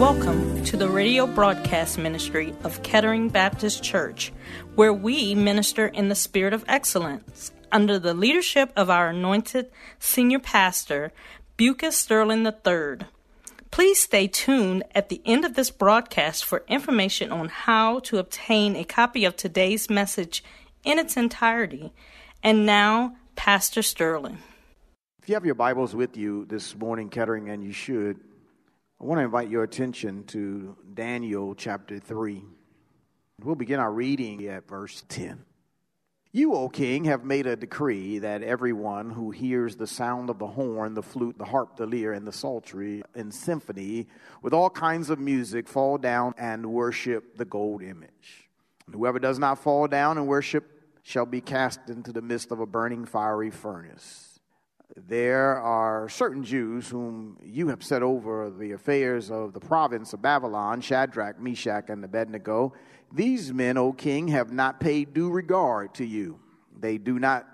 Welcome to the radio broadcast ministry of Kettering Baptist Church, where we minister in the spirit of excellence under the leadership of our anointed senior pastor, Bucas Sterling III. Please stay tuned at the end of this broadcast for information on how to obtain a copy of today's message in its entirety. And now, Pastor Sterling. If you have your Bibles with you this morning, Kettering, and you should, I want to invite your attention to Daniel chapter 3. We'll begin our reading at verse 10. You, O king, have made a decree that everyone who hears the sound of the horn, the flute, the harp, the lyre, and the psaltery and symphony with all kinds of music fall down and worship the gold image. And whoever does not fall down and worship shall be cast into the midst of a burning fiery furnace there are certain Jews whom you have set over the affairs of the province of Babylon, Shadrach, Meshach, and Abednego. These men, O king, have not paid due regard to you. They do not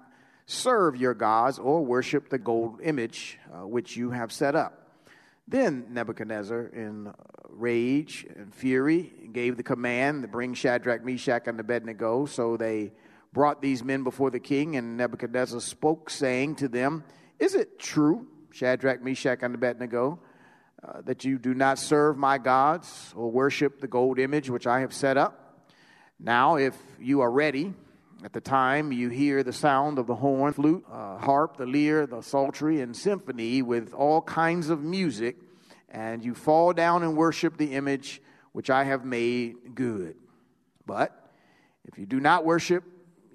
serve your gods or worship the gold image uh, which you have set up. Then Nebuchadnezzar, in rage and fury, gave the command to bring Shadrach, Meshach, and Abednego. So they brought these men before the king, and Nebuchadnezzar spoke, saying to them, is it true, Shadrach, Meshach, and Abednego, uh, that you do not serve my gods or worship the gold image which I have set up? Now, if you are ready, at the time you hear the sound of the horn, flute, uh, harp, the lyre, the psaltery, and symphony with all kinds of music, and you fall down and worship the image which I have made good. But if you do not worship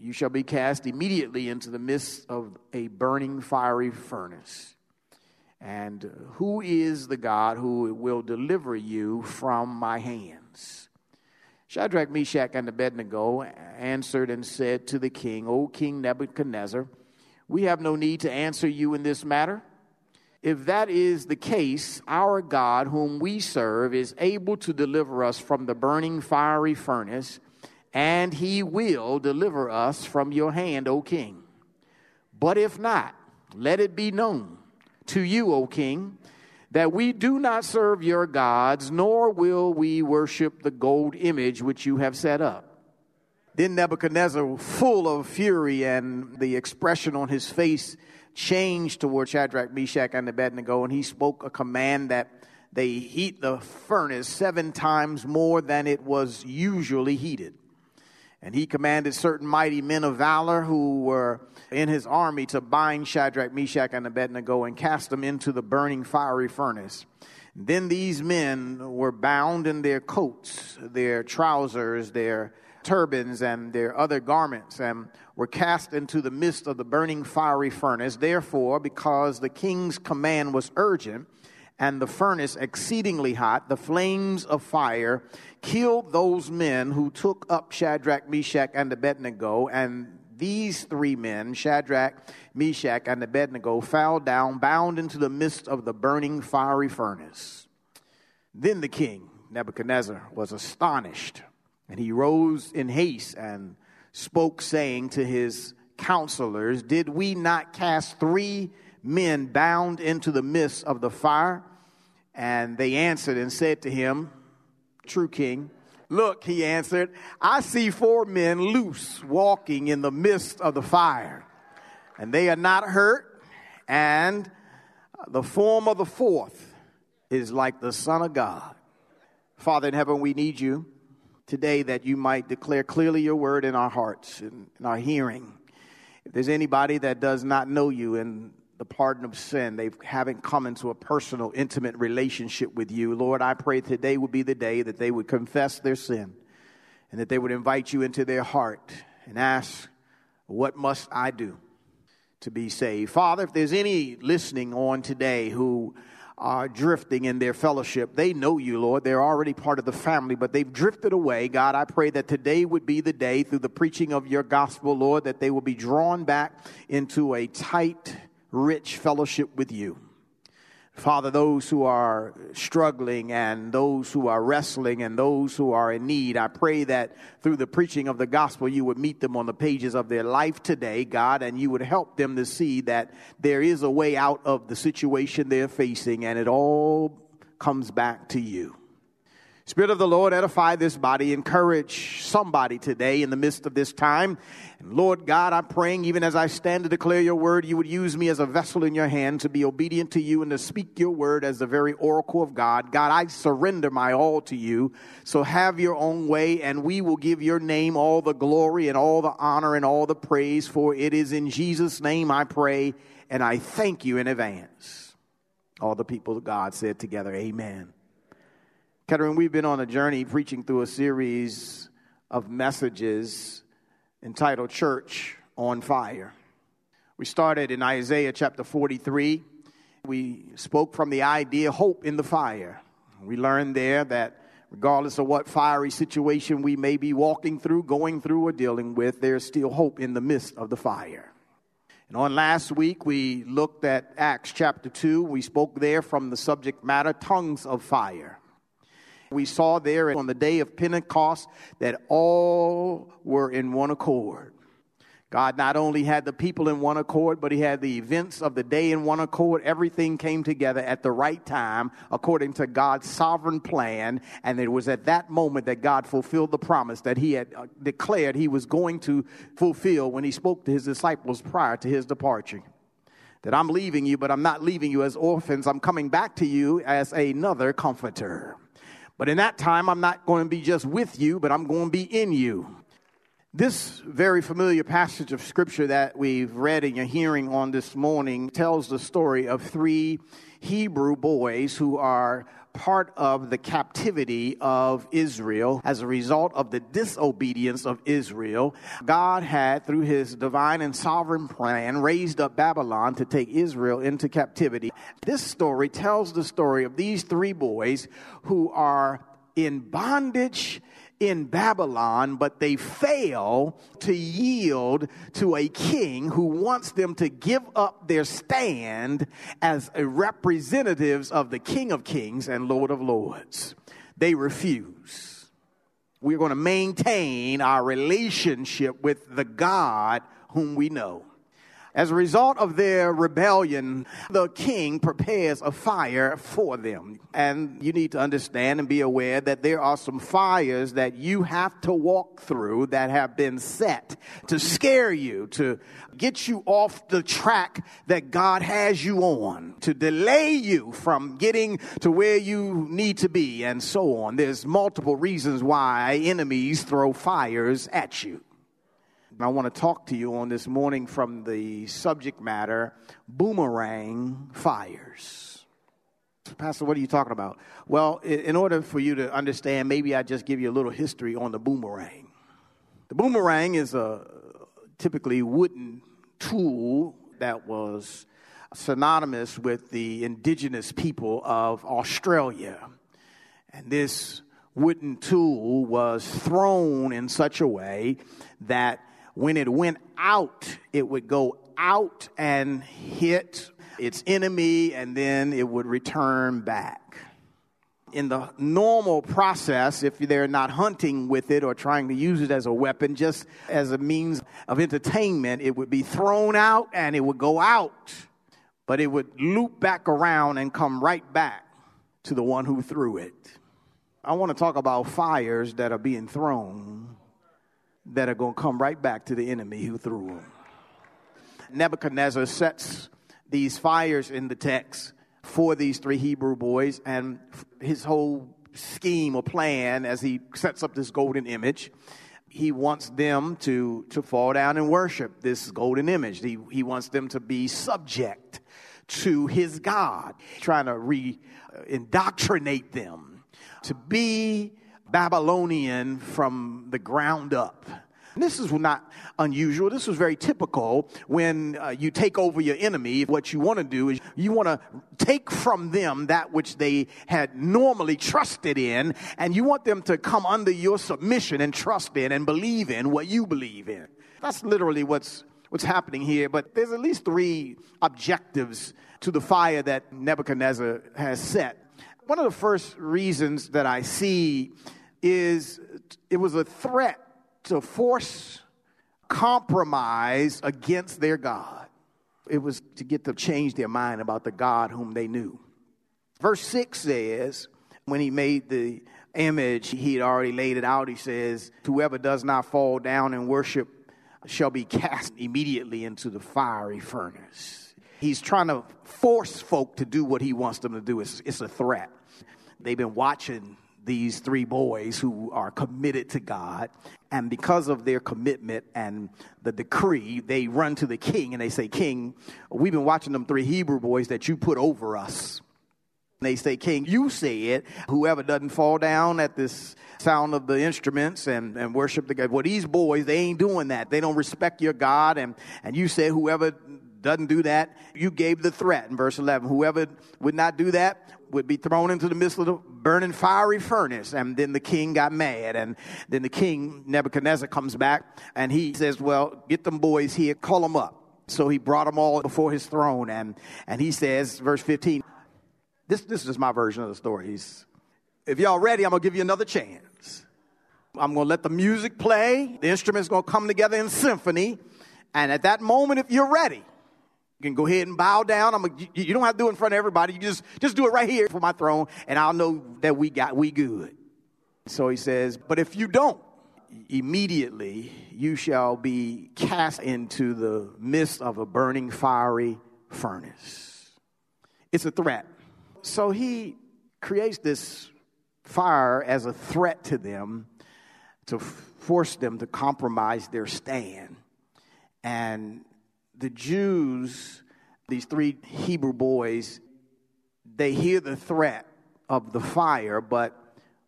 you shall be cast immediately into the midst of a burning fiery furnace. And who is the God who will deliver you from my hands? Shadrach, Meshach, and Abednego answered and said to the king, O King Nebuchadnezzar, we have no need to answer you in this matter. If that is the case, our God, whom we serve, is able to deliver us from the burning fiery furnace and he will deliver us from your hand, O king. But if not, let it be known to you, O king, that we do not serve your gods, nor will we worship the gold image which you have set up. Then Nebuchadnezzar, full of fury, and the expression on his face changed toward Shadrach, Meshach, and Abednego, and he spoke a command that they heat the furnace seven times more than it was usually heated. And he commanded certain mighty men of valor who were in his army to bind Shadrach, Meshach, and Abednego and cast them into the burning fiery furnace. Then these men were bound in their coats, their trousers, their turbans, and their other garments, and were cast into the midst of the burning fiery furnace. Therefore, because the king's command was urgent, and the furnace exceedingly hot, the flames of fire killed those men who took up Shadrach, Meshach, and Abednego. And these three men, Shadrach, Meshach, and Abednego, fell down, bound into the midst of the burning fiery furnace. Then the king, Nebuchadnezzar, was astonished, and he rose in haste and spoke, saying to his counselors, Did we not cast three men bound into the midst of the fire? And they answered and said to him, True king, look, he answered, I see four men loose walking in the midst of the fire, and they are not hurt, and the form of the fourth is like the Son of God. Father in heaven, we need you today that you might declare clearly your word in our hearts and in our hearing. If there's anybody that does not know you and the pardon of sin. They haven't come into a personal, intimate relationship with you. Lord, I pray today would be the day that they would confess their sin and that they would invite you into their heart and ask, What must I do to be saved? Father, if there's any listening on today who are drifting in their fellowship. They know you, Lord. They're already part of the family, but they've drifted away. God, I pray that today would be the day through the preaching of your gospel, Lord, that they will be drawn back into a tight, rich fellowship with you. Father, those who are struggling and those who are wrestling and those who are in need, I pray that through the preaching of the gospel, you would meet them on the pages of their life today, God, and you would help them to see that there is a way out of the situation they're facing and it all comes back to you. Spirit of the Lord, edify this body, encourage somebody today in the midst of this time. And Lord God, I'm praying even as I stand to declare your word, you would use me as a vessel in your hand to be obedient to you and to speak your word as the very oracle of God. God, I surrender my all to you. So have your own way, and we will give your name all the glory and all the honor and all the praise, for it is in Jesus' name I pray, and I thank you in advance. All the people of God said together, Amen. Kettering, we've been on a journey preaching through a series of messages entitled Church on Fire. We started in Isaiah chapter 43. We spoke from the idea hope in the fire. We learned there that regardless of what fiery situation we may be walking through, going through, or dealing with, there's still hope in the midst of the fire. And on last week, we looked at Acts chapter 2. We spoke there from the subject matter tongues of fire. We saw there on the day of Pentecost that all were in one accord. God not only had the people in one accord, but He had the events of the day in one accord. Everything came together at the right time according to God's sovereign plan. And it was at that moment that God fulfilled the promise that He had uh, declared He was going to fulfill when He spoke to His disciples prior to His departure. That I'm leaving you, but I'm not leaving you as orphans. I'm coming back to you as another comforter. But in that time, I'm not going to be just with you, but I'm going to be in you. This very familiar passage of scripture that we've read in your hearing on this morning tells the story of three Hebrew boys who are part of the captivity of Israel as a result of the disobedience of Israel. God had, through his divine and sovereign plan, raised up Babylon to take Israel into captivity. This story tells the story of these three boys who are in bondage in Babylon, but they fail to yield to a king who wants them to give up their stand as representatives of the King of Kings and Lord of Lords. They refuse. We're going to maintain our relationship with the God whom we know. As a result of their rebellion, the king prepares a fire for them. And you need to understand and be aware that there are some fires that you have to walk through that have been set to scare you, to get you off the track that God has you on, to delay you from getting to where you need to be, and so on. There's multiple reasons why enemies throw fires at you. I want to talk to you on this morning from the subject matter boomerang fires. Pastor, what are you talking about? Well, in order for you to understand, maybe I just give you a little history on the boomerang. The boomerang is a typically wooden tool that was synonymous with the indigenous people of Australia. And this wooden tool was thrown in such a way that when it went out, it would go out and hit its enemy, and then it would return back. In the normal process, if they're not hunting with it or trying to use it as a weapon, just as a means of entertainment, it would be thrown out and it would go out, but it would loop back around and come right back to the one who threw it. I want to talk about fires that are being thrown that are going to come right back to the enemy who threw them. Nebuchadnezzar sets these fires in the text for these three Hebrew boys, and his whole scheme or plan as he sets up this golden image. He wants them to, to fall down and worship this golden image. He, he wants them to be subject to his God, trying to re uh, indoctrinate them to be Babylonian from the ground up, This is not unusual. This was very typical when uh, you take over your enemy. What you want to do is you want to take from them that which they had normally trusted in, and you want them to come under your submission and trust in and believe in what you believe in. That's literally what's what's happening here. But there's at least three objectives to the fire that Nebuchadnezzar has set. One of the first reasons that I see is it was a threat to force compromise against their God. It was to get to change their mind about the God whom they knew. Verse 6 says, when he made the image, he had already laid it out. He says, Whoever does not fall down and worship shall be cast immediately into the fiery furnace. He's trying to force folk to do what he wants them to do. It's, it's a threat. They've been watching these three boys who are committed to God. And because of their commitment and the decree, they run to the king and they say, King, we've been watching them three Hebrew boys that you put over us. And they say, King, you said, whoever doesn't fall down at this sound of the instruments and, and worship the God. Well, these boys, they ain't doing that. They don't respect your God. And, and you said, whoever doesn't do that, you gave the threat in verse 11. Whoever would not do that would be thrown into the midst of the burning fiery furnace. And then the king got mad. And then the king, Nebuchadnezzar, comes back and he says, Well, get them boys here, call them up. So he brought them all before his throne. And, and he says, verse 15, this, this is my version of the story. He's, if y'all ready, I'm going to give you another chance. I'm going to let the music play. The instruments going to come together in symphony. And at that moment, if you're ready, can go ahead and bow down. I'm a, you don't have to do it in front of everybody. You just, just do it right here for my throne, and I'll know that we got we good. So he says, but if you don't, immediately you shall be cast into the midst of a burning fiery furnace. It's a threat. So he creates this fire as a threat to them to force them to compromise their stand. And the Jews, these three Hebrew boys, they hear the threat of the fire, but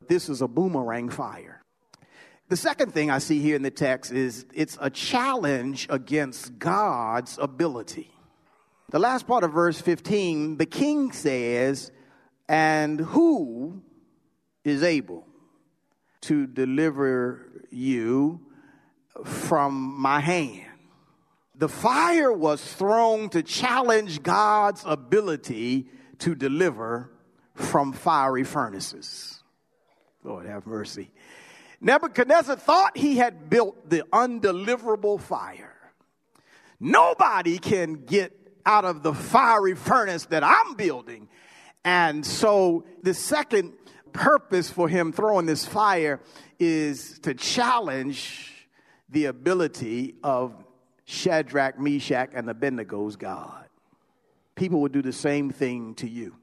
this is a boomerang fire. The second thing I see here in the text is it's a challenge against God's ability. The last part of verse 15, the king says, And who is able to deliver you from my hand? The fire was thrown to challenge God's ability to deliver from fiery furnaces. Lord have mercy. Nebuchadnezzar thought he had built the undeliverable fire. Nobody can get out of the fiery furnace that I'm building. And so the second purpose for him throwing this fire is to challenge the ability of Shadrach, Meshach, and Abednego's God. People will do the same thing to you.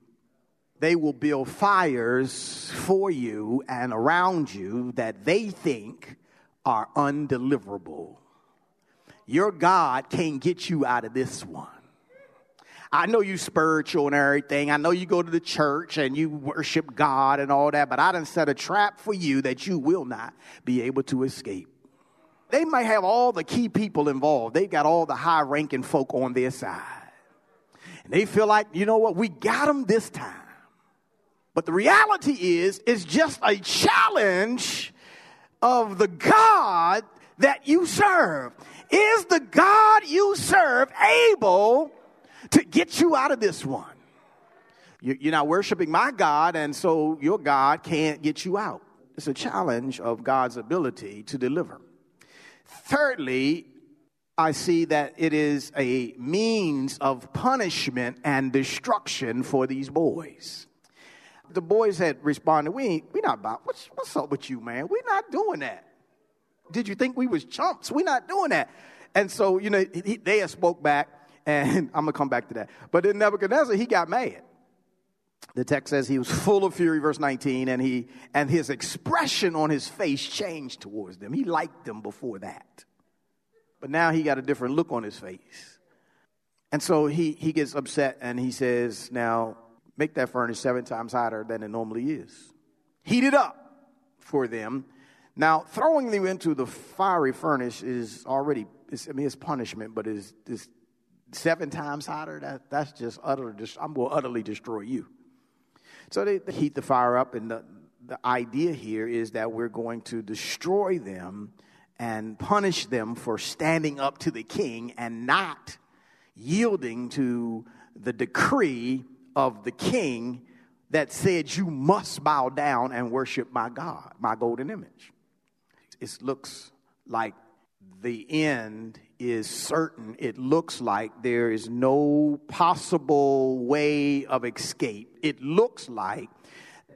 They will build fires for you and around you that they think are undeliverable. Your God can't get you out of this one. I know you spiritual and everything. I know you go to the church and you worship God and all that, but I done set a trap for you that you will not be able to escape. They might have all the key people involved. They've got all the high ranking folk on their side. And they feel like, you know what, we got them this time. But the reality is, it's just a challenge of the God that you serve. Is the God you serve able to get you out of this one? You're not worshiping my God, and so your God can't get you out. It's a challenge of God's ability to deliver. Thirdly, I see that it is a means of punishment and destruction for these boys. The boys had responded, "We ain't, we not about what's what's up with you, man? We're not doing that. Did you think we was chumps? We're not doing that." And so, you know, he, they spoke back, and I'm gonna come back to that. But then Nebuchadnezzar, he got mad. The text says he was full of fury, verse 19, and he and his expression on his face changed towards them. He liked them before that. But now he got a different look on his face. And so he, he gets upset and he says, Now make that furnace seven times hotter than it normally is. Heat it up for them Now, throwing them into the fiery furnace is already, I mean, it's punishment, but it's, it's seven times hotter. That, that's just utter, I'm going to utterly destroy you. So they, they heat the fire up, and the, the idea here is that we're going to destroy them and punish them for standing up to the king and not yielding to the decree of the king that said, You must bow down and worship my God, my golden image. It looks like the end is certain. It looks like there is no possible way of escape. It looks like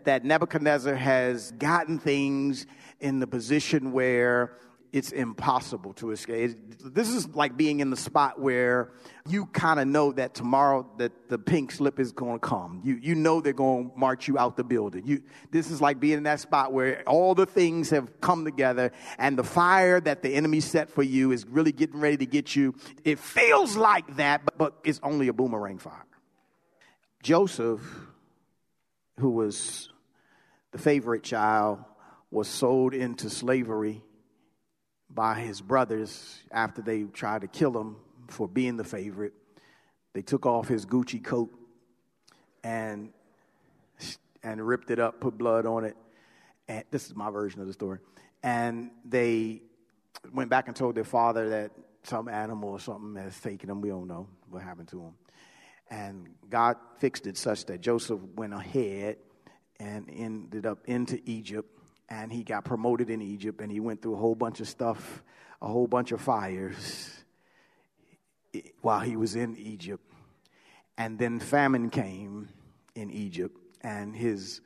that Nebuchadnezzar has gotten things in the position where it's impossible to escape. This is like being in the spot where you kind of know that tomorrow that the pink slip is going to come. You, you know they're going to march you out the building. You, this is like being in that spot where all the things have come together and the fire that the enemy set for you is really getting ready to get you. It feels like that, but, but it's only a boomerang fire. Joseph, who was the favorite child, was sold into slavery by his brothers after they tried to kill him for being the favorite. They took off his Gucci coat and and ripped it up, put blood on it. And this is my version of the story. And they went back and told their father that some animal or something has taken him. We don't know what happened to him. And God fixed it such that Joseph went ahead and ended up into Egypt and he got promoted in Egypt and he went through a whole bunch of stuff, a whole bunch of fires while he was in Egypt. And then famine came in Egypt and his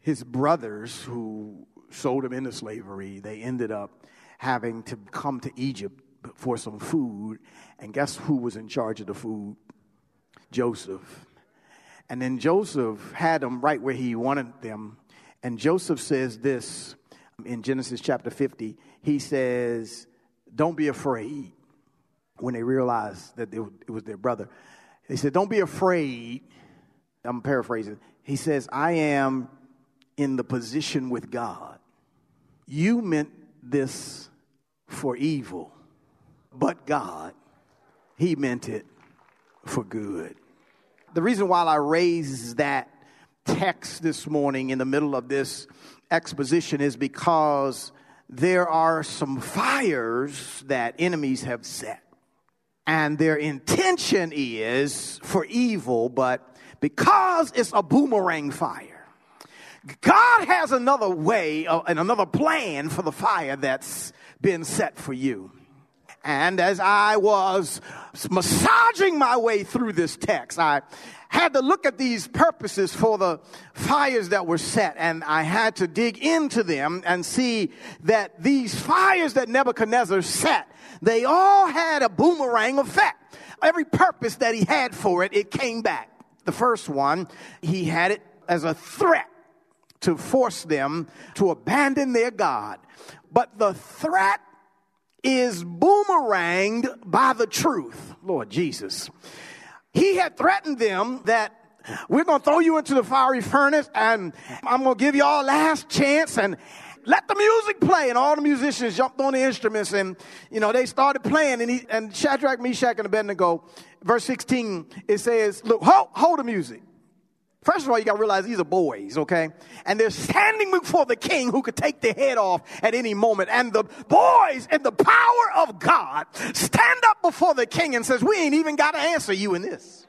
his brothers who sold him into slavery, they ended up having to come to Egypt for some food. And guess who was in charge of the food? Joseph. And then Joseph had them right where he wanted them and Joseph says this um, in Genesis chapter 50. He says, Don't be afraid when they realized that it was their brother. He said, Don't be afraid. I'm paraphrasing. He says, I am in the position with God. You meant this for evil, but God, He meant it for good. The reason why I raise that text this morning in the middle of this exposition is because there are some fires that enemies have set. And their intention is for evil, but because it's a boomerang fire, God has another way uh, and another plan for the fire that's been set for you. And as I was massaging my way through this text, I had to look at these purposes for the fires that were set, and I had to dig into them and see that these fires that Nebuchadnezzar set, they all had a boomerang effect. Every purpose that he had for it, it came back. The first one, he had it as a threat to force them to abandon their God. But the threat is boomeranged by the truth, Lord Jesus. He had threatened them that we're going to throw you into the fiery furnace and I'm going to give you all last chance and let the music play. And all the musicians jumped on the instruments and, you know, they started playing and, he, and Shadrach, Meshach, and Abednego, verse 16, it says, look, hold, hold the music. First of all, you got to realize these are boys, okay? And they're standing before the king who could take their head off at any moment. And the boys in the power of God stand up before the king and says, we ain't even got to answer you in this.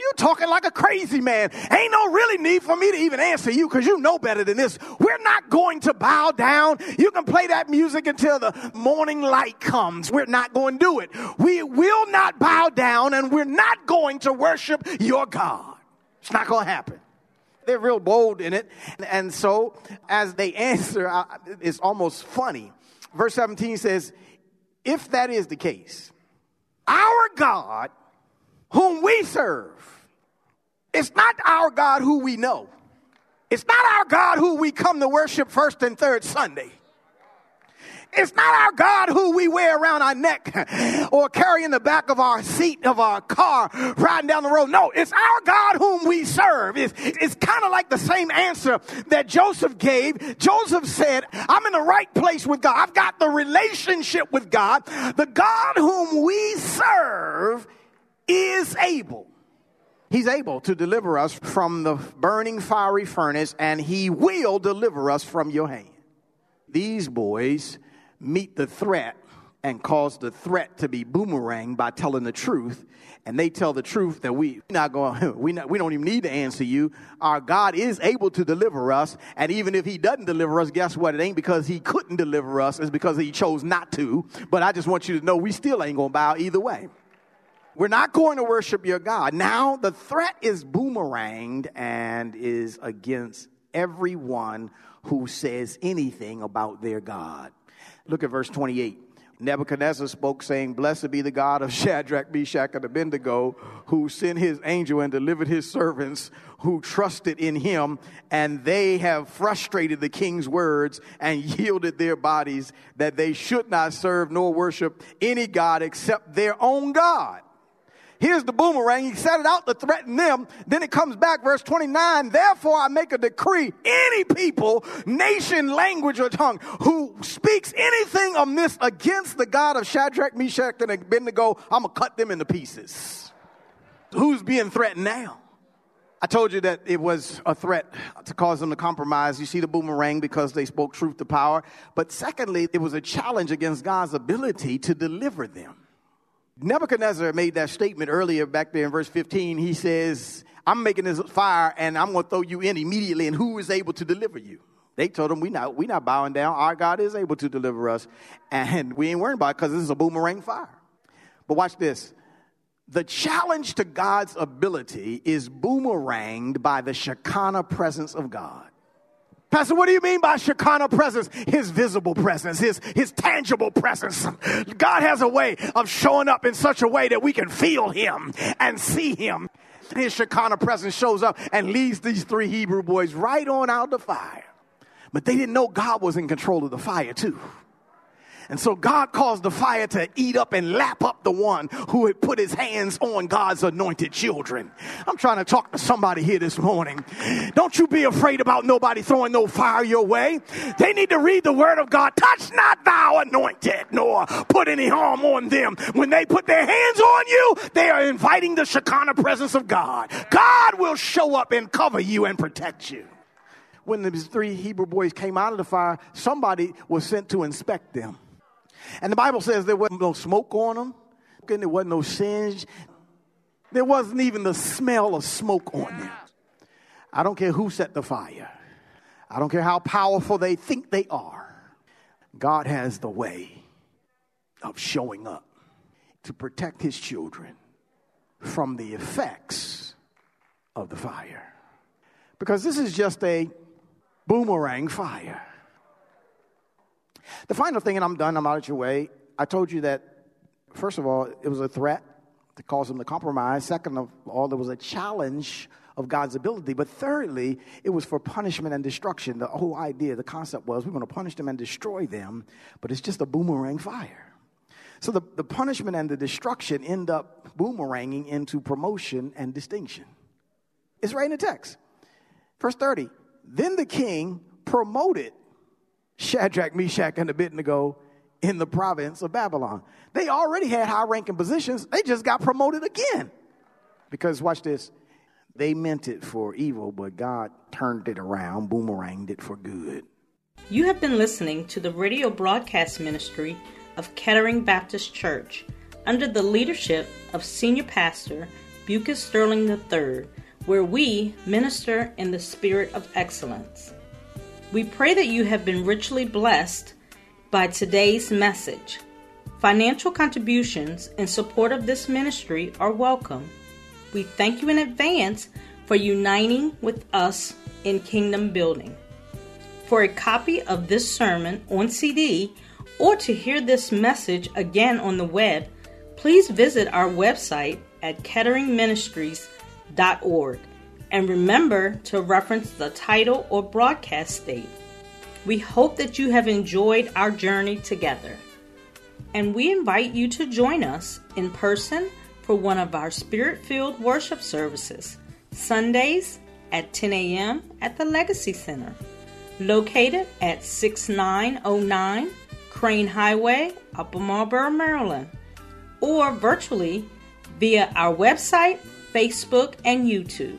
You're talking like a crazy man. Ain't no really need for me to even answer you because you know better than this. We're not going to bow down. You can play that music until the morning light comes. We're not going to do it. We will not bow down and we're not going to worship your God. It's not going to happen. They're real bold in it. And so, as they answer, it's almost funny. Verse 17 says, If that is the case, our God, whom we serve, it's not our God who we know. It's not our God who we come to worship first and third Sunday. It's not our God who we wear around our neck or carry in the back of our seat of our car riding down the road. No, it's our God whom we serve. It's, it's kind of like the same answer that Joseph gave. Joseph said, I'm in the right place with God. I've got the relationship with God. The God whom we serve is able. He's able to deliver us from the burning fiery furnace, and He will deliver us from your hand. These boys meet the threat and cause the threat to be boomerang by telling the truth. And they tell the truth that we not going, we not, we don't even need to answer you. Our God is able to deliver us, and even if He doesn't deliver us, guess what? It ain't because He couldn't deliver us; it's because He chose not to. But I just want you to know we still ain't gonna bow either way. We're not going to worship your God. Now the threat is boomeranged and is against everyone who says anything about their God. Look at verse 28. Nebuchadnezzar spoke, saying, Blessed be the God of Shadrach, Meshach, and Abednego, who sent his angel and delivered his servants who trusted in him, and they have frustrated the king's words and yielded their bodies that they should not serve nor worship any God except their own God. Here's the boomerang. He set it out to threaten them. Then it comes back, verse 29. Therefore, I make a decree any people, nation, language, or tongue who speaks anything amiss against the God of Shadrach, Meshach, and Abednego, I'm going to cut them into pieces. Who's being threatened now? I told you that it was a threat to cause them to compromise. You see the boomerang because they spoke truth to power. But secondly, it was a challenge against God's ability to deliver them. Nebuchadnezzar made that statement earlier back there in verse 15. He says, I'm making this fire and I'm going to throw you in immediately. And who is able to deliver you? They told him, we not, we not bowing down. Our God is able to deliver us. And we ain't worrying about it because this is a boomerang fire. But watch this. The challenge to God's ability is boomeranged by the Shekinah presence of God. Pastor, what do you mean by Shekinah presence? His visible presence, his, his tangible presence. God has a way of showing up in such a way that we can feel him and see him. His Shekinah presence shows up and leads these three Hebrew boys right on out the fire. But they didn't know God was in control of the fire, too. And so God caused the fire to eat up and lap up the one who had put his hands on God's anointed children. I'm trying to talk to somebody here this morning. Don't you be afraid about nobody throwing no fire your way. They need to read the word of God. Touch not thou anointed, nor put any harm on them. When they put their hands on you, they are inviting the Shekinah presence of God. God will show up and cover you and protect you when these three Hebrew boys came out of the fire, somebody was sent to inspect them. And the Bible says there wasn't no smoke on them, and there wasn't no singe. There wasn't even the smell of smoke on them. I don't care who set the fire. I don't care how powerful they think they are. God has the way of showing up to protect his children from the effects of the fire. Because this is just a boomerang fire. The final thing, and I'm done, I'm out of your way. I told you that, first of all, it was a threat to cause them to compromise. Second of all, there was a challenge of God's ability. But thirdly, it was for punishment and destruction. The whole idea, the concept was we're going to punish them and destroy them, but it's just a boomerang fire. So the, the punishment and the destruction end up boomeranging into promotion and distinction. It's right in the text. Verse 30. Then the king promoted Shadrach, Meshach, and Abednego in the province of Babylon. They already had high ranking positions, they just got promoted again. Because, watch this, they meant it for evil, but God turned it around, boomeranged it for good. You have been listening to the radio broadcast ministry of Kettering Baptist Church under the leadership of Senior Pastor Bucas Sterling III, where we minister in the spirit of excellence. We pray that you have been richly blessed by today's message. Financial contributions in support of this ministry are welcome. We thank you in advance for uniting with us in kingdom building. For a copy of this sermon on CD or to hear this message again on the web, please visit our website at ketteringministries.org and remember to reference the title or broadcast date. We hope that you have enjoyed our journey together. And we invite you to join us in person for one of our spirit filled worship services, Sundays at 10 a.m. at the Legacy Center, located at 6909 Crain Highway, Upper Marlboro, Maryland, or virtually via our website, Facebook, and YouTube.